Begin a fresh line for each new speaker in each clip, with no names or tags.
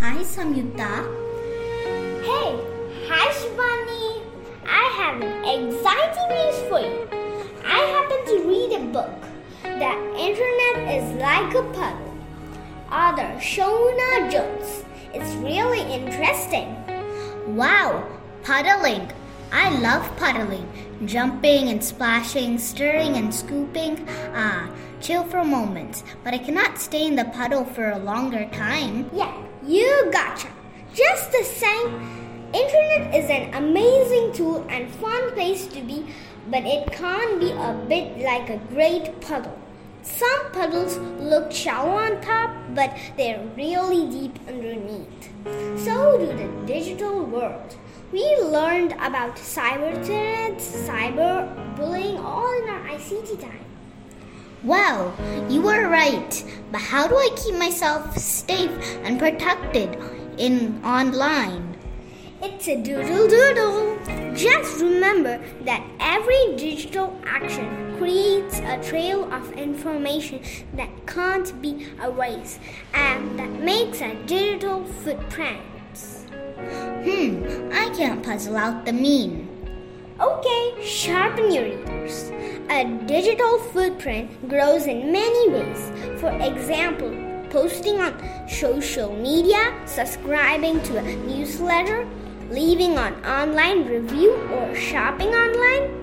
Hi, Samyukta.
Hey, hi Shivani. I have an exciting news for you. I happened to read a book. The internet is like a puddle. Author Shona Jones. It's really interesting.
Wow, puddling. I love puddling. Jumping and splashing, stirring and scooping. Ah, chill for a moment, but I cannot stay in the puddle for a longer time.
Yeah, you gotcha. Just the same, internet is an amazing tool and fun place to be, but it can be a bit like a great puddle. Some puddles look shallow on top, but they're really deep underneath. So do the digital world. We learned about cyber threats, cyber bullying, all in our ICT time.
Well, you were right, but how do I keep myself safe and protected in online?
It's a doodle doodle. Just remember that every digital action creates a trail of information that can't be erased and that makes a digital footprint.
Hmm, I can't puzzle out the mean.
Okay, sharpen your ears. A digital footprint grows in many ways. For example, posting on social media, subscribing to a newsletter, leaving an online review, or shopping online.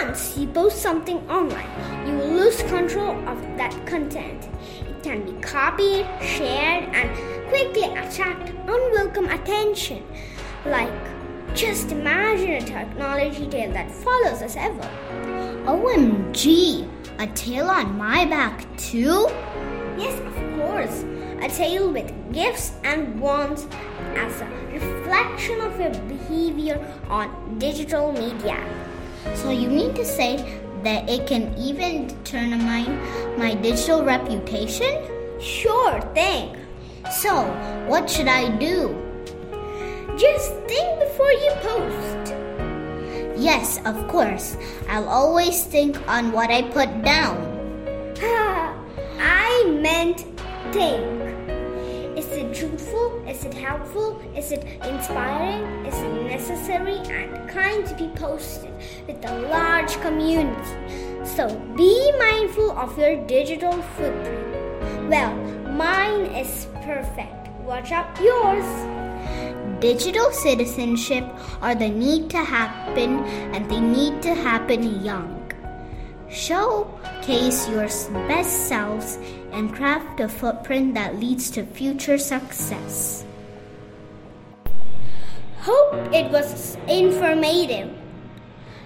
Once you post something online, you lose control of that content. It can be copied, shared, and quickly attract unwelcome attention. Like, just imagine a technology tale that follows us ever.
OMG, a tail on my back too?
Yes, of course. A tail with gifts and wants as a reflection of your behavior on digital media.
So you mean to say that it can even determine my digital reputation?
Sure thing.
So, what should I do?
Just think before you post.
Yes, of course. I'll always think on what I put down.
I meant think. Is it truthful? Is it helpful? Is it inspiring? Is it necessary and kind to be posted with a large community? So be mindful of your digital footprint. Well, mine is perfect. Watch out yours.
Digital citizenship are the need to happen and they need to happen young. Showcase your best selves and craft a footprint that leads to future success.
Hope it was informative.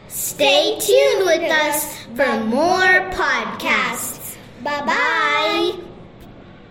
Stay tuned with us for more podcasts.
Bye bye.